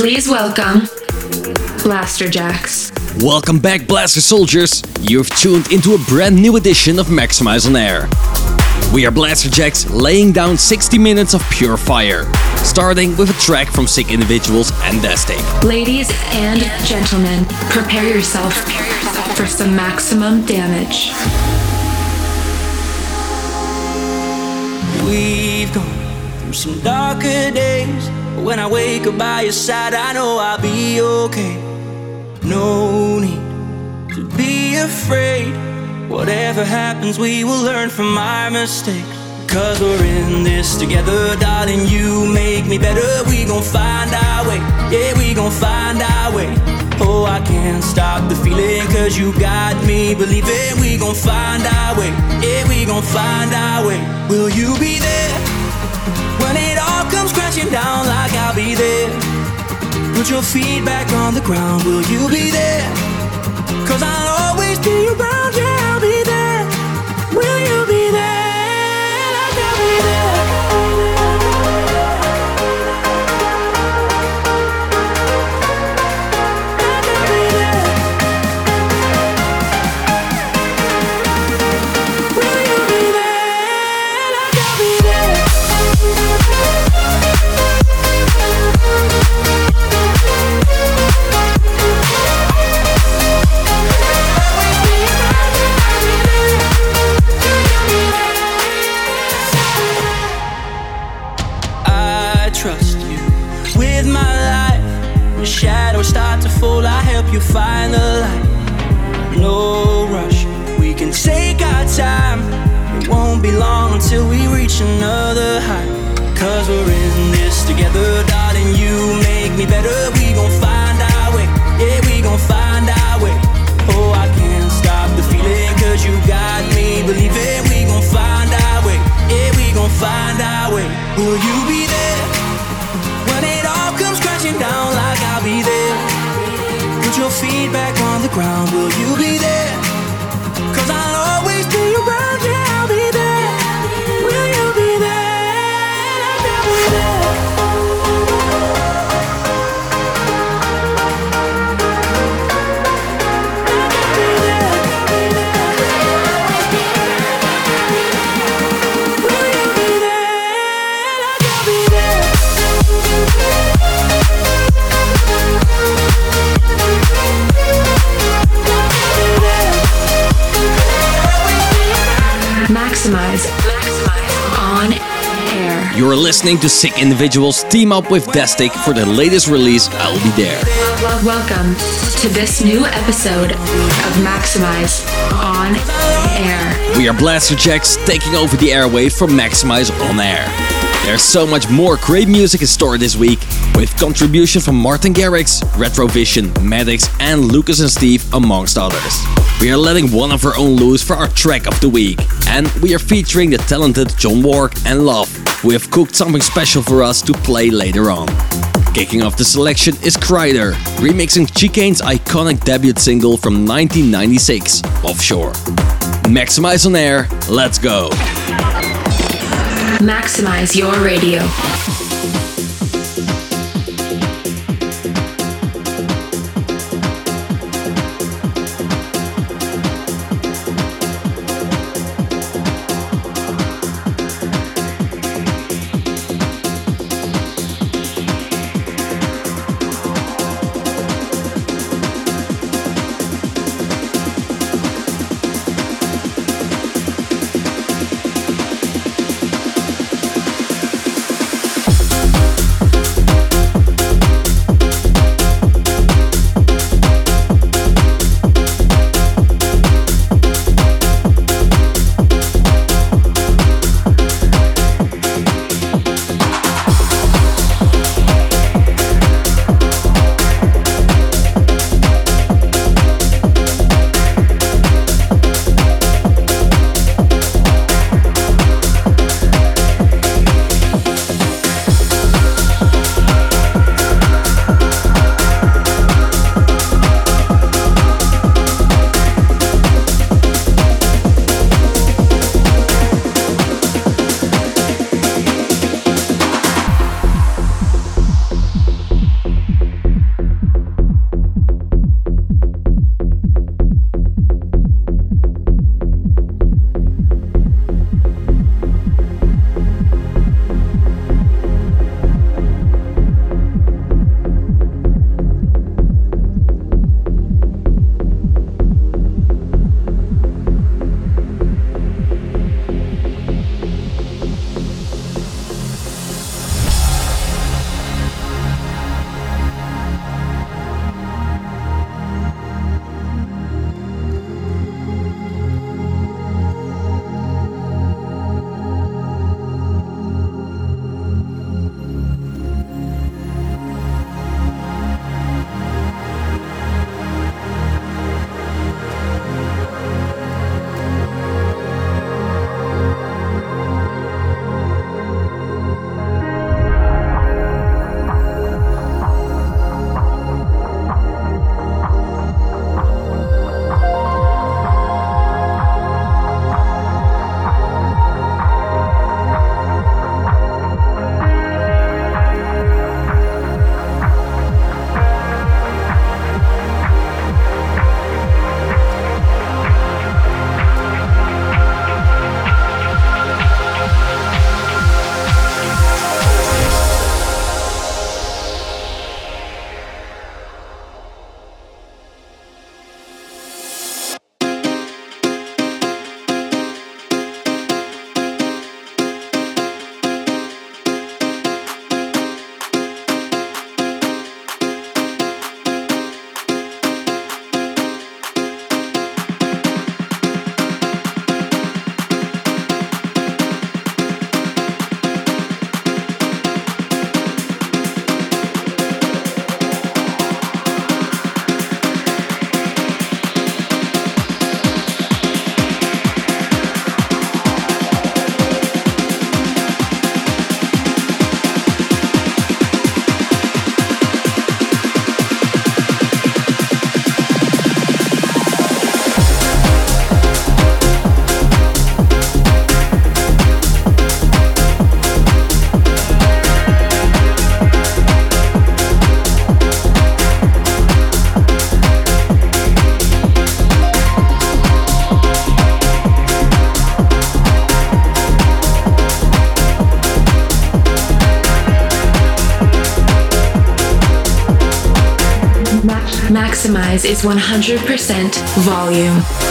Please welcome Blasterjaxx. Welcome back, Blaster Soldiers! You've tuned into a brand new edition of Maxximize on Air. We are Blasterjaxx laying down 60 minutes of pure fire, starting with a track from Sick Individuals and Destic. Ladies and gentlemen, prepare yourself for some maximum damage. We've gone through some darker days. But when I wake up by your side, I know I'll be okay. No need to be afraid. Whatever happens, we will learn from our mistakes. Cause we're in this together, darling. You make me better. We gon' find our way. Yeah, we gon' find our way. Oh, I can't stop the feeling. Cause you got me believing. We gon' find our way. Yeah, we gon' find our way. Will you be there? When it all comes crashing down, like I'll be there. Put your feet back on the ground. Will you be there? Cause I'll always be around. To Sick Individuals team up with Destic for the latest release, I'll Be There. Welcome to this new episode of Maxximize on air. We are Blasterjaxx taking over the airwaves for Maxximize on Air. There's so much more great music in store this week, with contribution from Martin Garrix, Retrovision, Maddox, and Lucas and Steve, amongst others. We are letting one of our own loose for our track of the week, and we are featuring the talented John Wark and Love, who have cooked something special for us to play later on. Kicking off the selection is Kryder, remixing Chicane's iconic debut single from 1996, Offshore. Maxximize on air, let's go! Maxximize your radio. is 100% volume.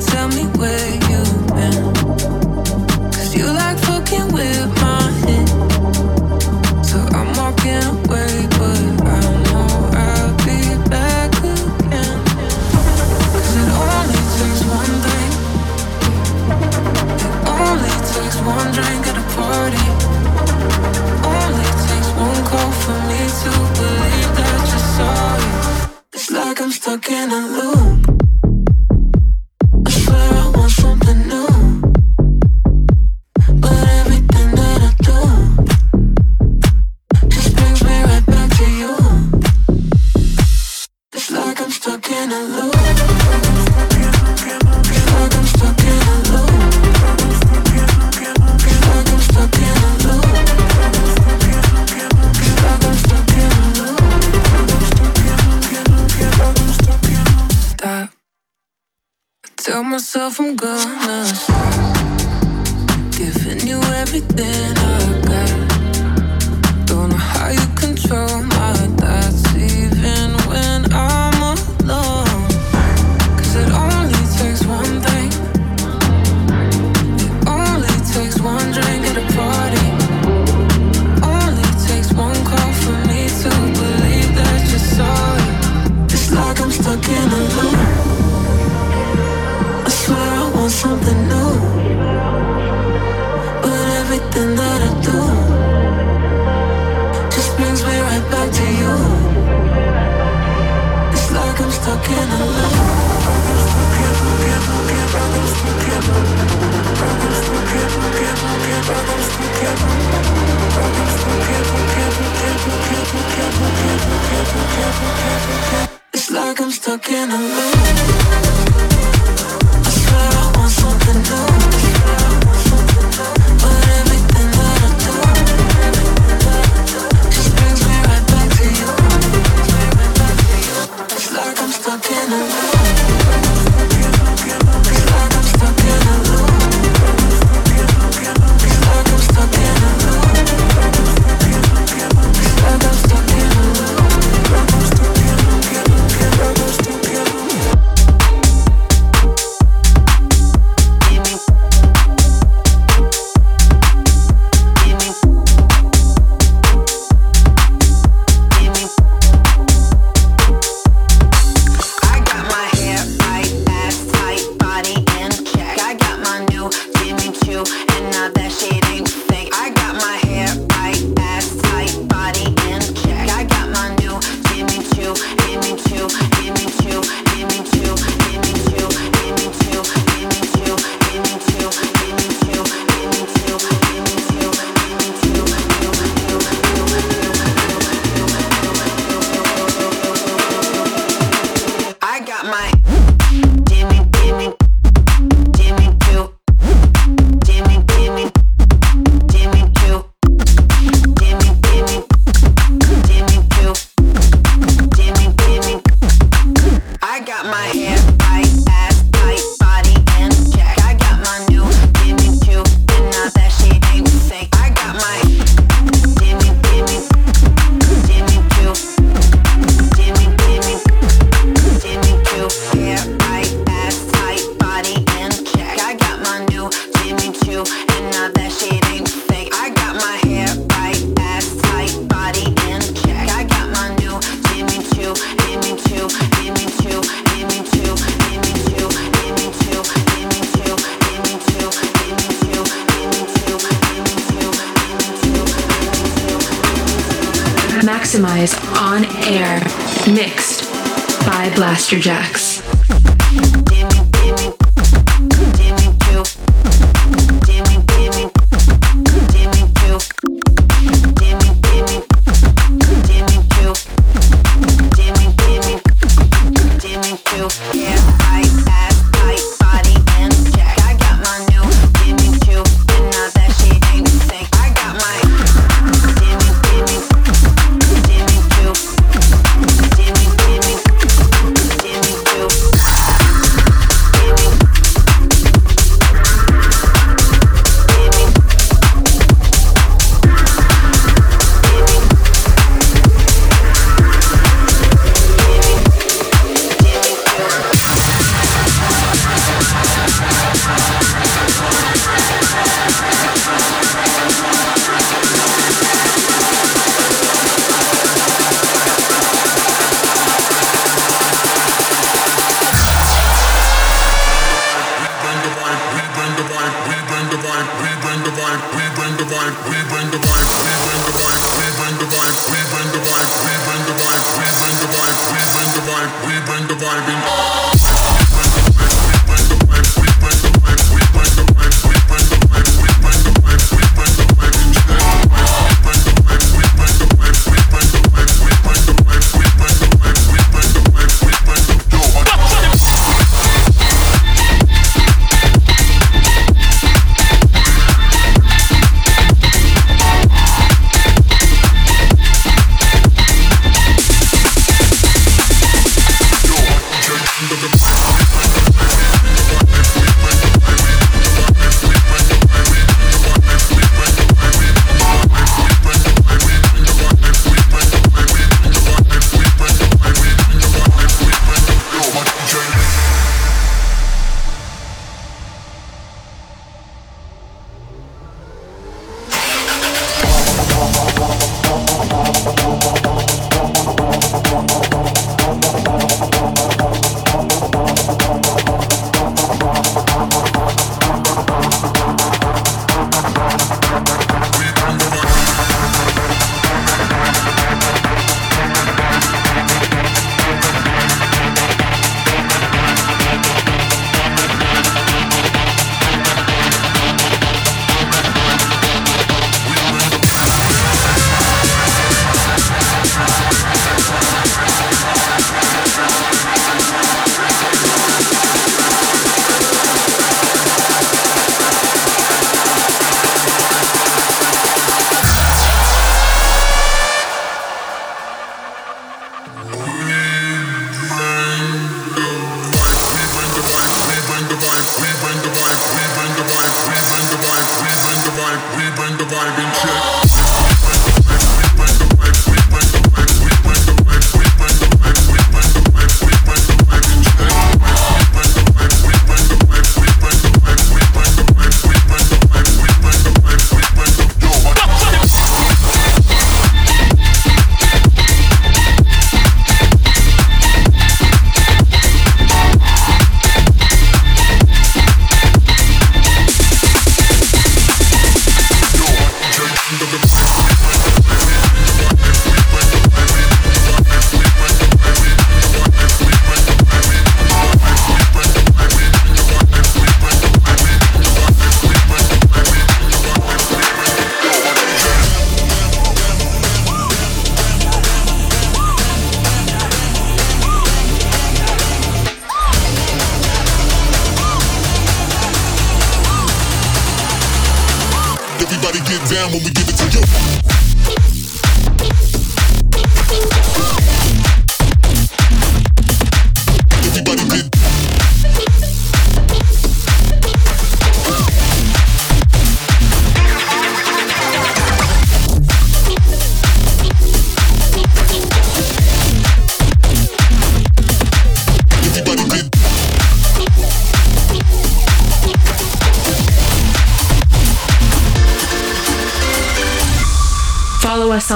tell me where stuck in a loop. looking alone. By Blasterjaxx.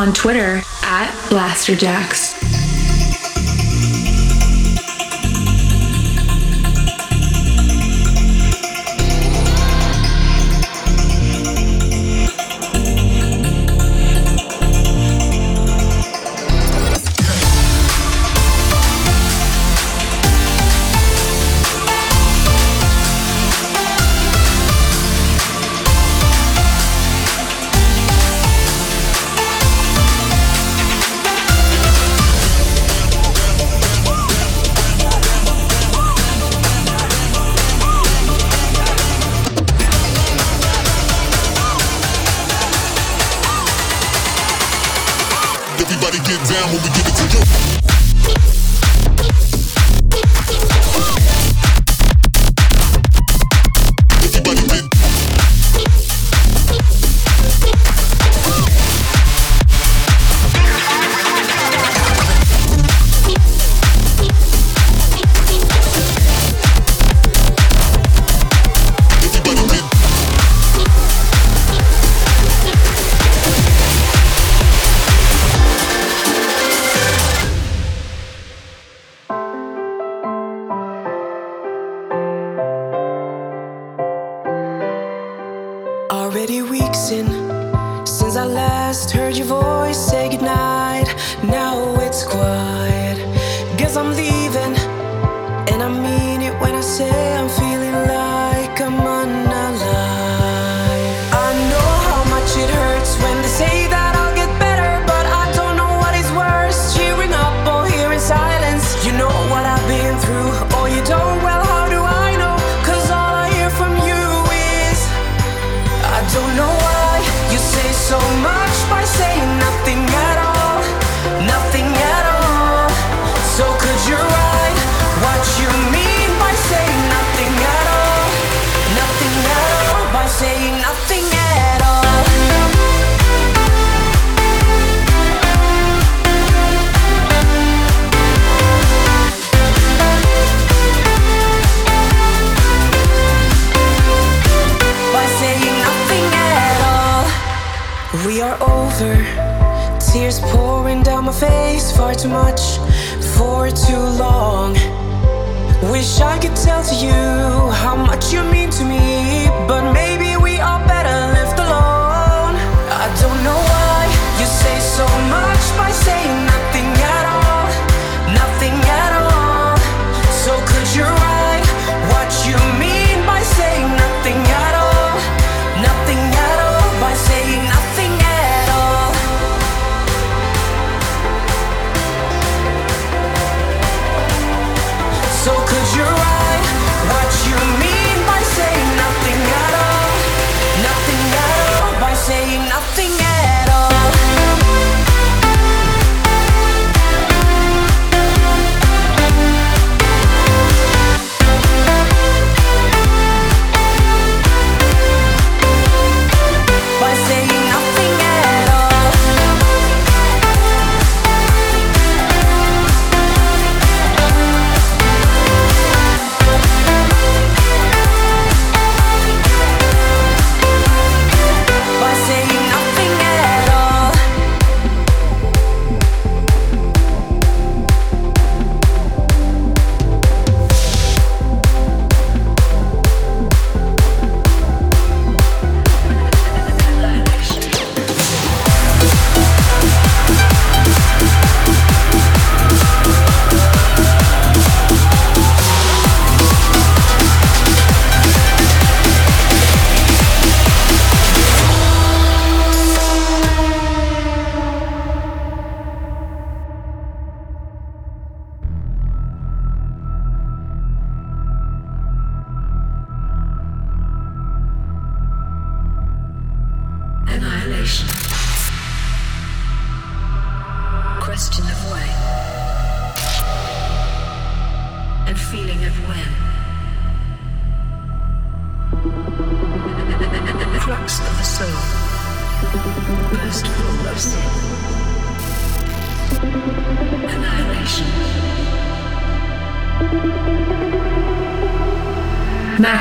On Twitter at Blasterjaxx. are over. Tears pouring down my face, far too much for too long. Wish I could tell to you how much you mean to me, but maybe we are better left alone. I don't know why you say so much by saying.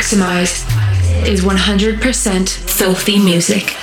Maxximize is 100% filthy music.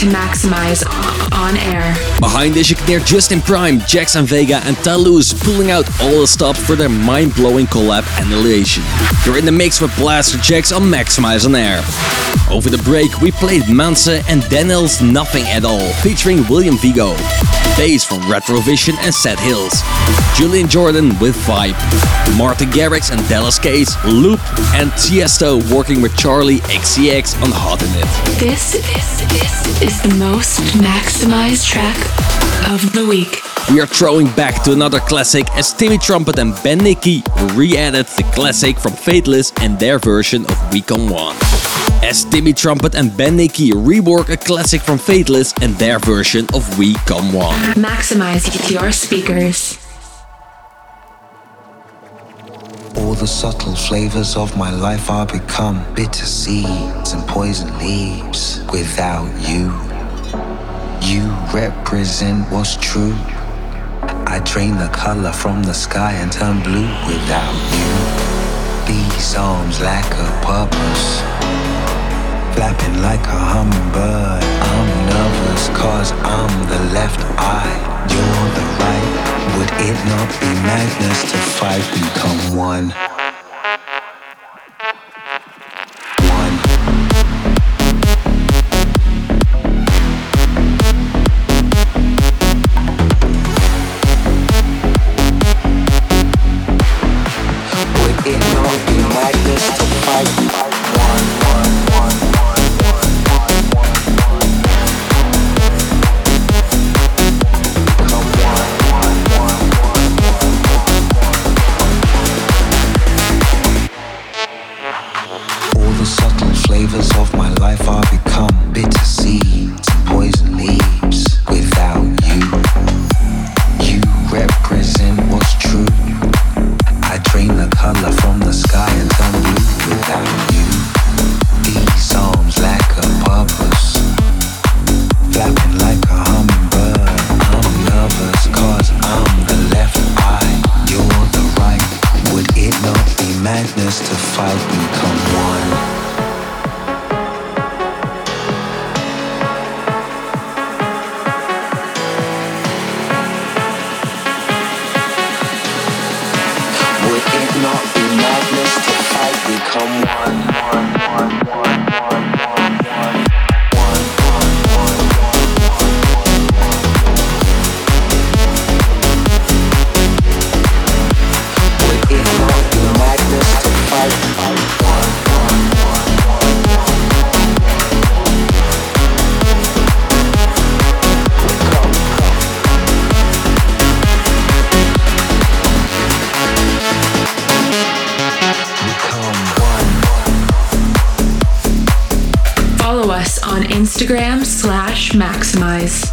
To Maxximize on air. Behind this, you can hear Justin Prime, Jackson Vega, and Talus pulling out all the stops for their mind blowing collab Annihilation. You're in the mix with Blasterjaxx on Maxximize on air. Over the break, we played Manse and Daniel's Nothing at All, featuring William Vigo. Bass from Retrovision and Seth Hills. Julian Jordan with Vibe. Martin Garrix and DallasK, Loop, and Tiesto working with Charli XCX on Hot in It. This, this, this is the most maximized track of the week. We are throwing back to another classic as Timmy Trumpet and Ben Nicky re-added the classic from Faithless and their version of We Come One. As Timmy Trumpet and Ben Nicky rework a classic from Faithless and their version of We Come One. Maxximize your speakers. All the subtle flavors of my life are become bitter seeds and poison leaves without you. You represent what's true. I drain the color from the sky and turn blue without you. These arms lack a purpose. Flapping like a hummingbird. I'm nervous cause I'm the left eye. You're the right. Would it not be madness to fight become one? fight become one. Would it not be madness to fight become one, one, one, one? Instagram slash maxximize.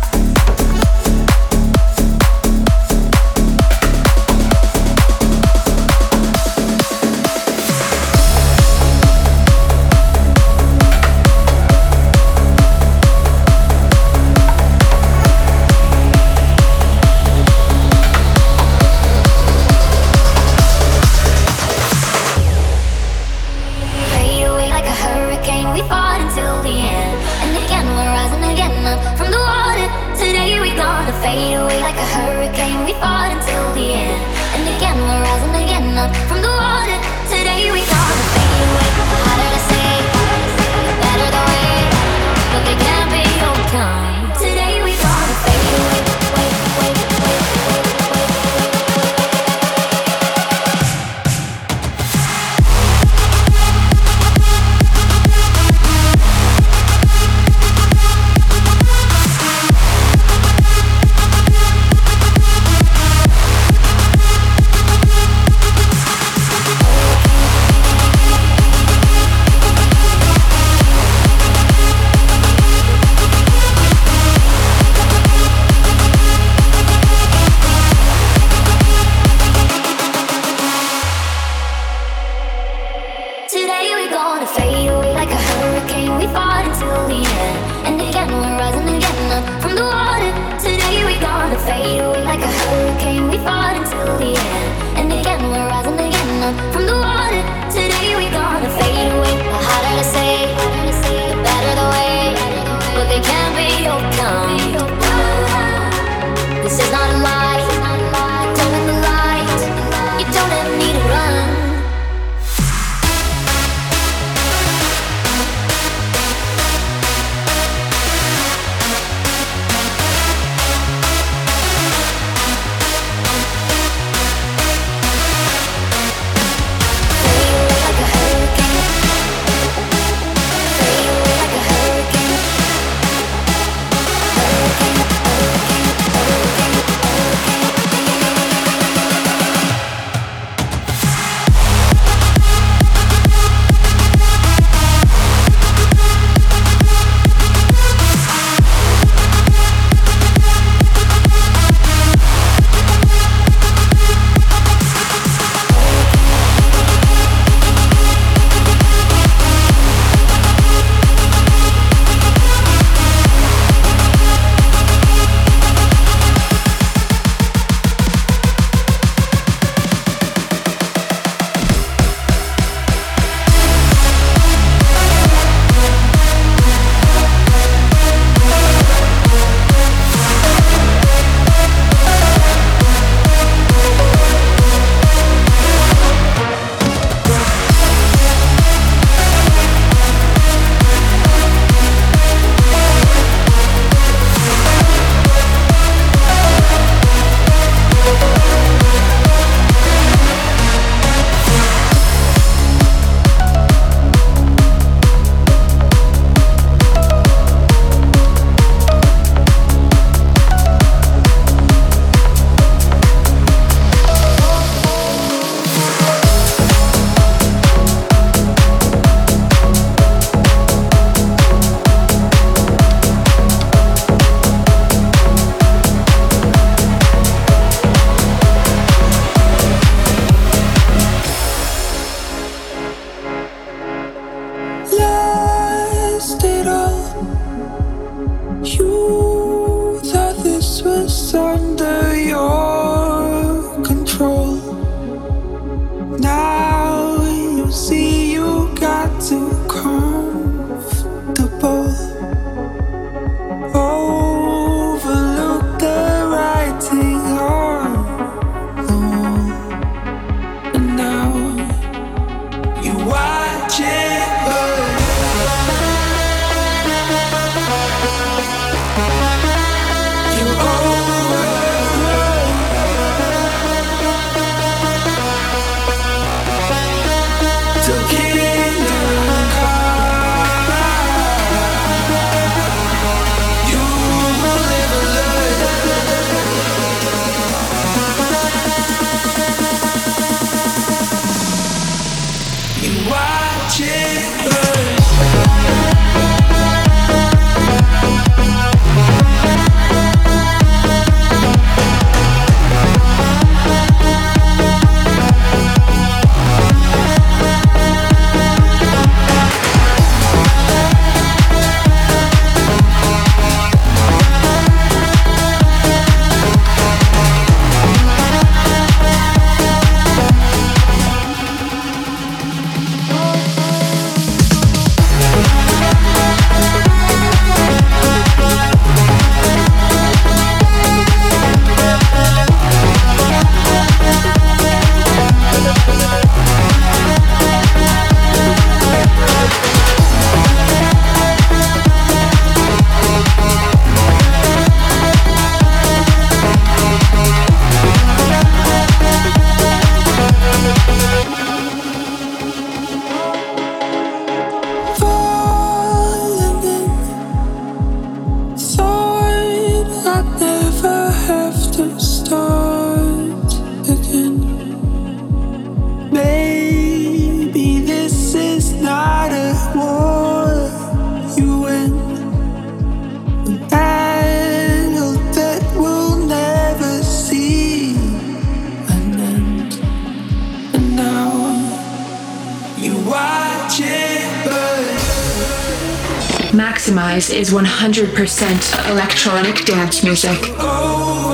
100% electronic dance music.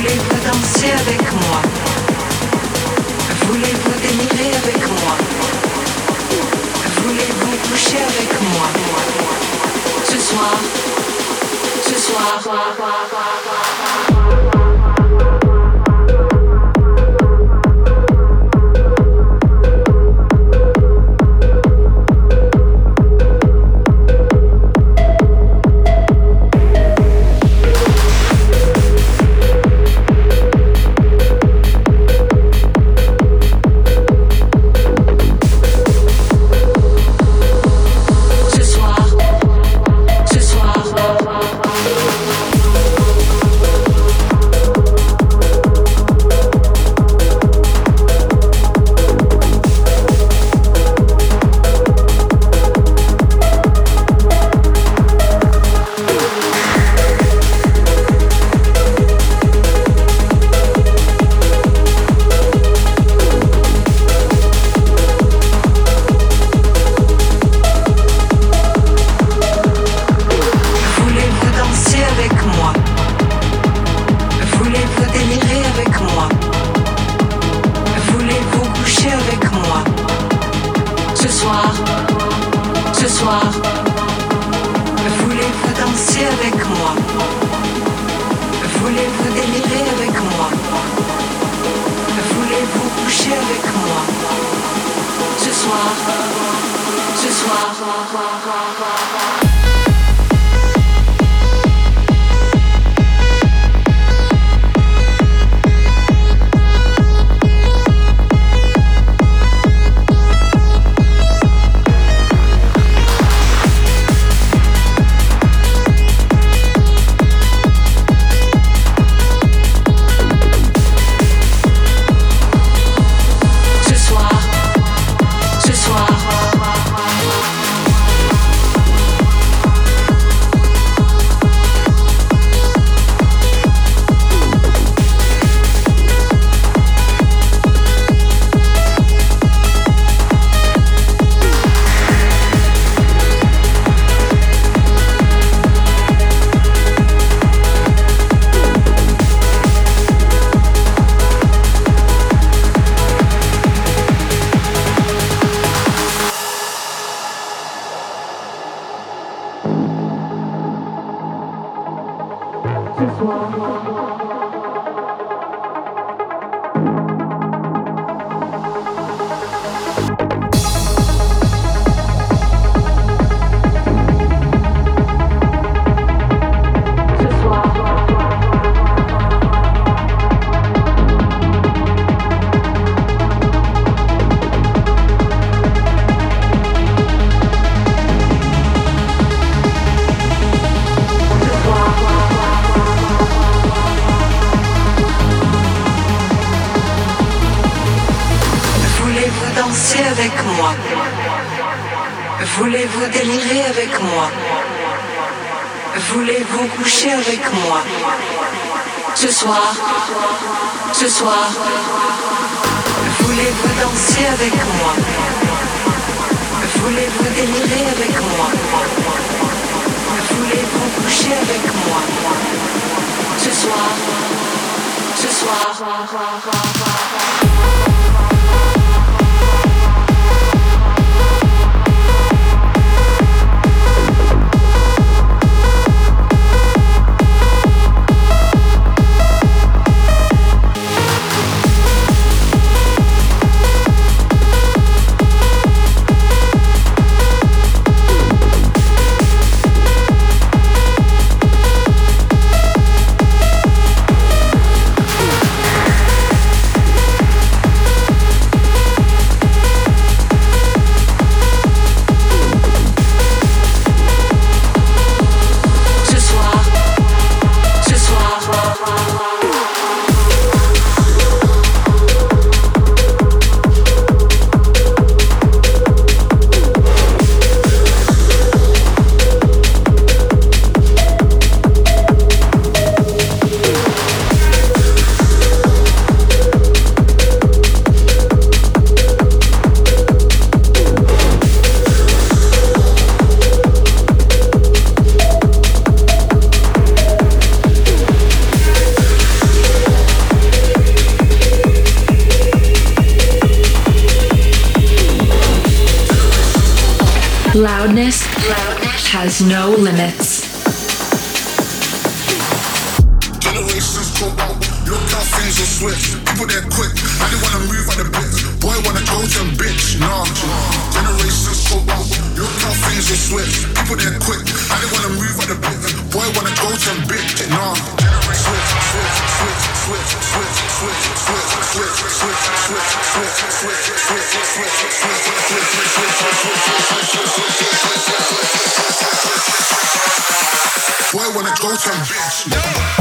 Voulez-vous danser avec moi? Voulez-vous dénigrer avec moi? Voulez-vous coucher avec moi? Ce soir, ce soir. ha ha ha Boy, when it's go time, bitch?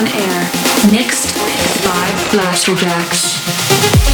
on air, mixed by Blasterjaxx.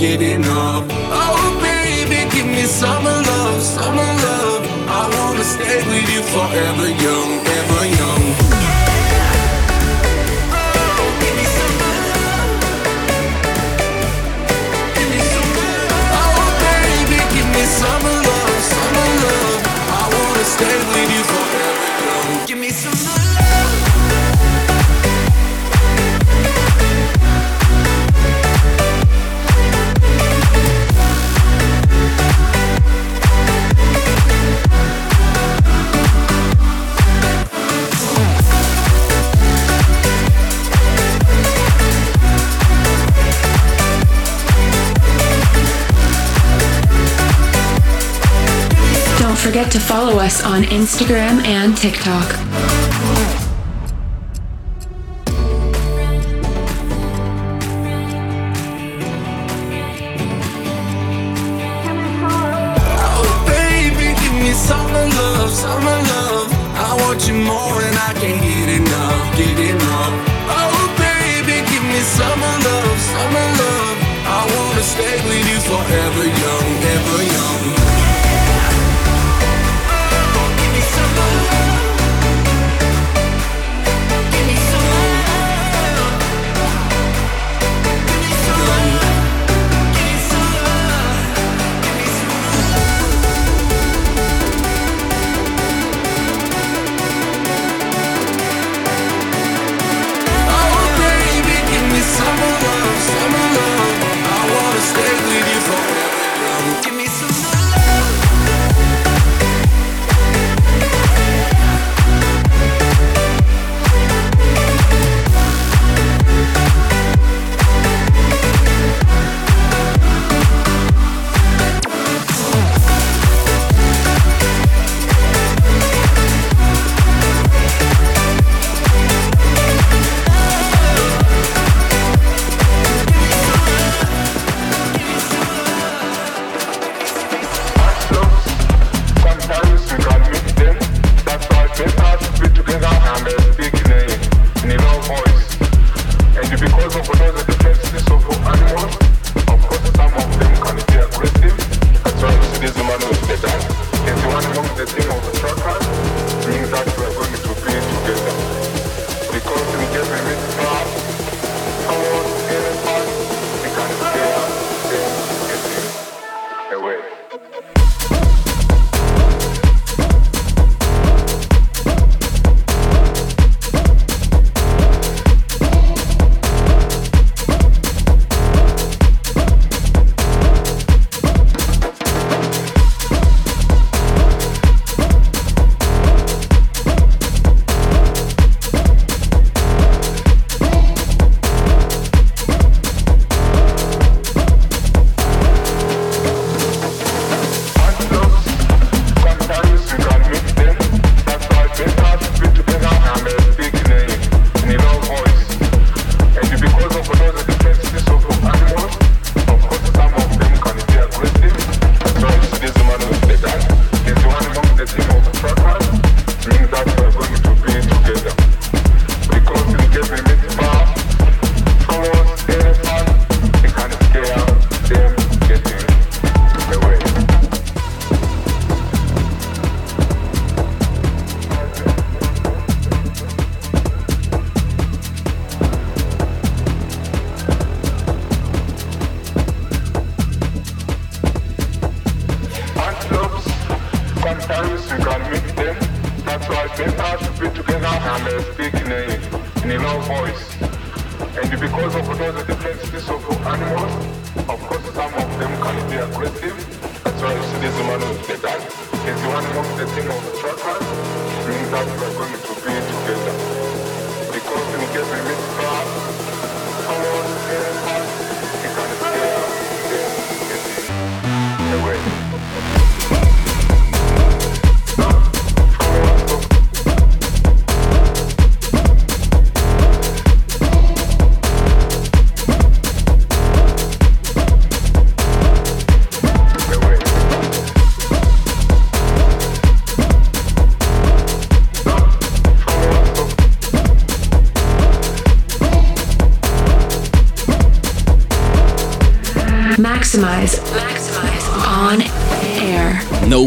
get enough. Oh, baby, give me summer love, summer love. I wanna stay with you forever. To follow us on Instagram and TikTok.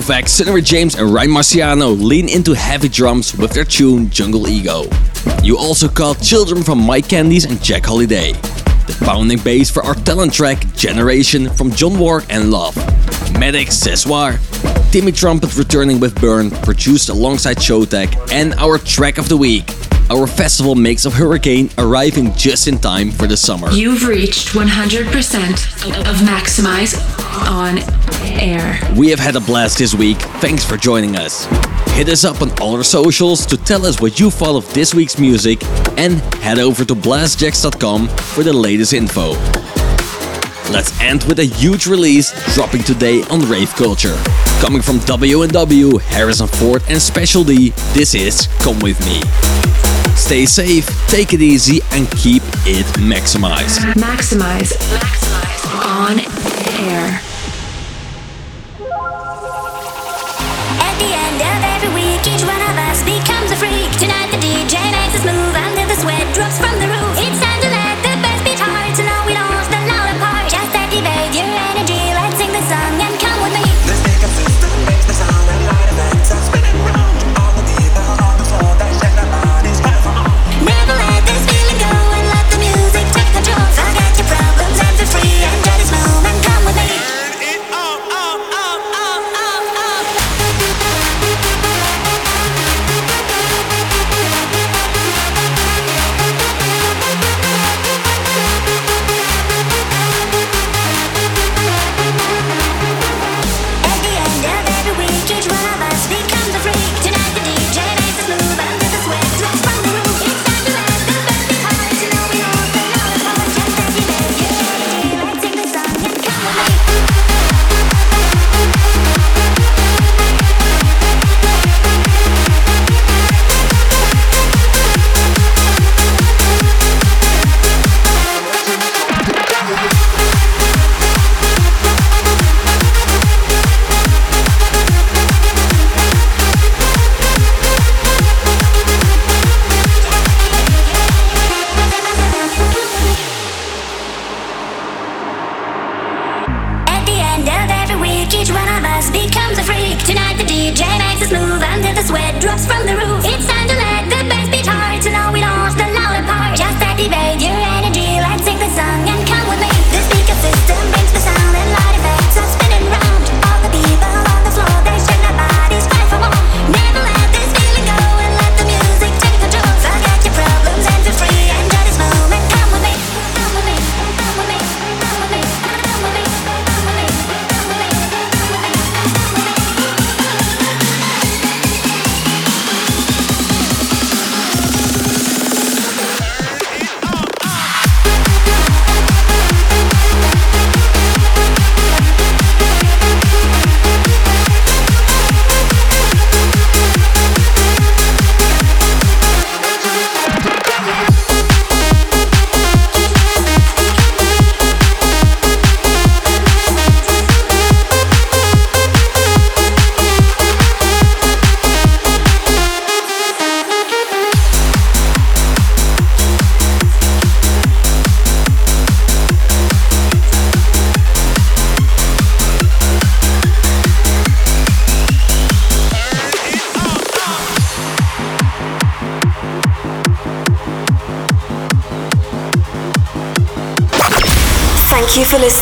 Novak, Sunnery James, and Ryan Marciano lean into heavy drums with their tune Jungle Ego. You also caught Children from Mike Candys and Jack Holiday. The pounding bass for our talent track Generation from John Ward and Love. Medic Cessoir. Timmy Trumpet returning with Burn, produced alongside Showtek, and our track of the week, our festival mix of Hurricane arriving just in time for the summer. You've reached 100% of Maxximize on air. We have had a blast this week. Thanks for joining us. Hit us up on all our socials to tell us what you thought of this week's music and head over to blasterjaxx.com for the latest info. Let's end with a huge release dropping today on Rave Culture. Coming from W&W, Harrison Ford and Specialty. This is Come With Me. Stay safe, take it easy and keep it maximized. Maxximize. Maxximize. On air.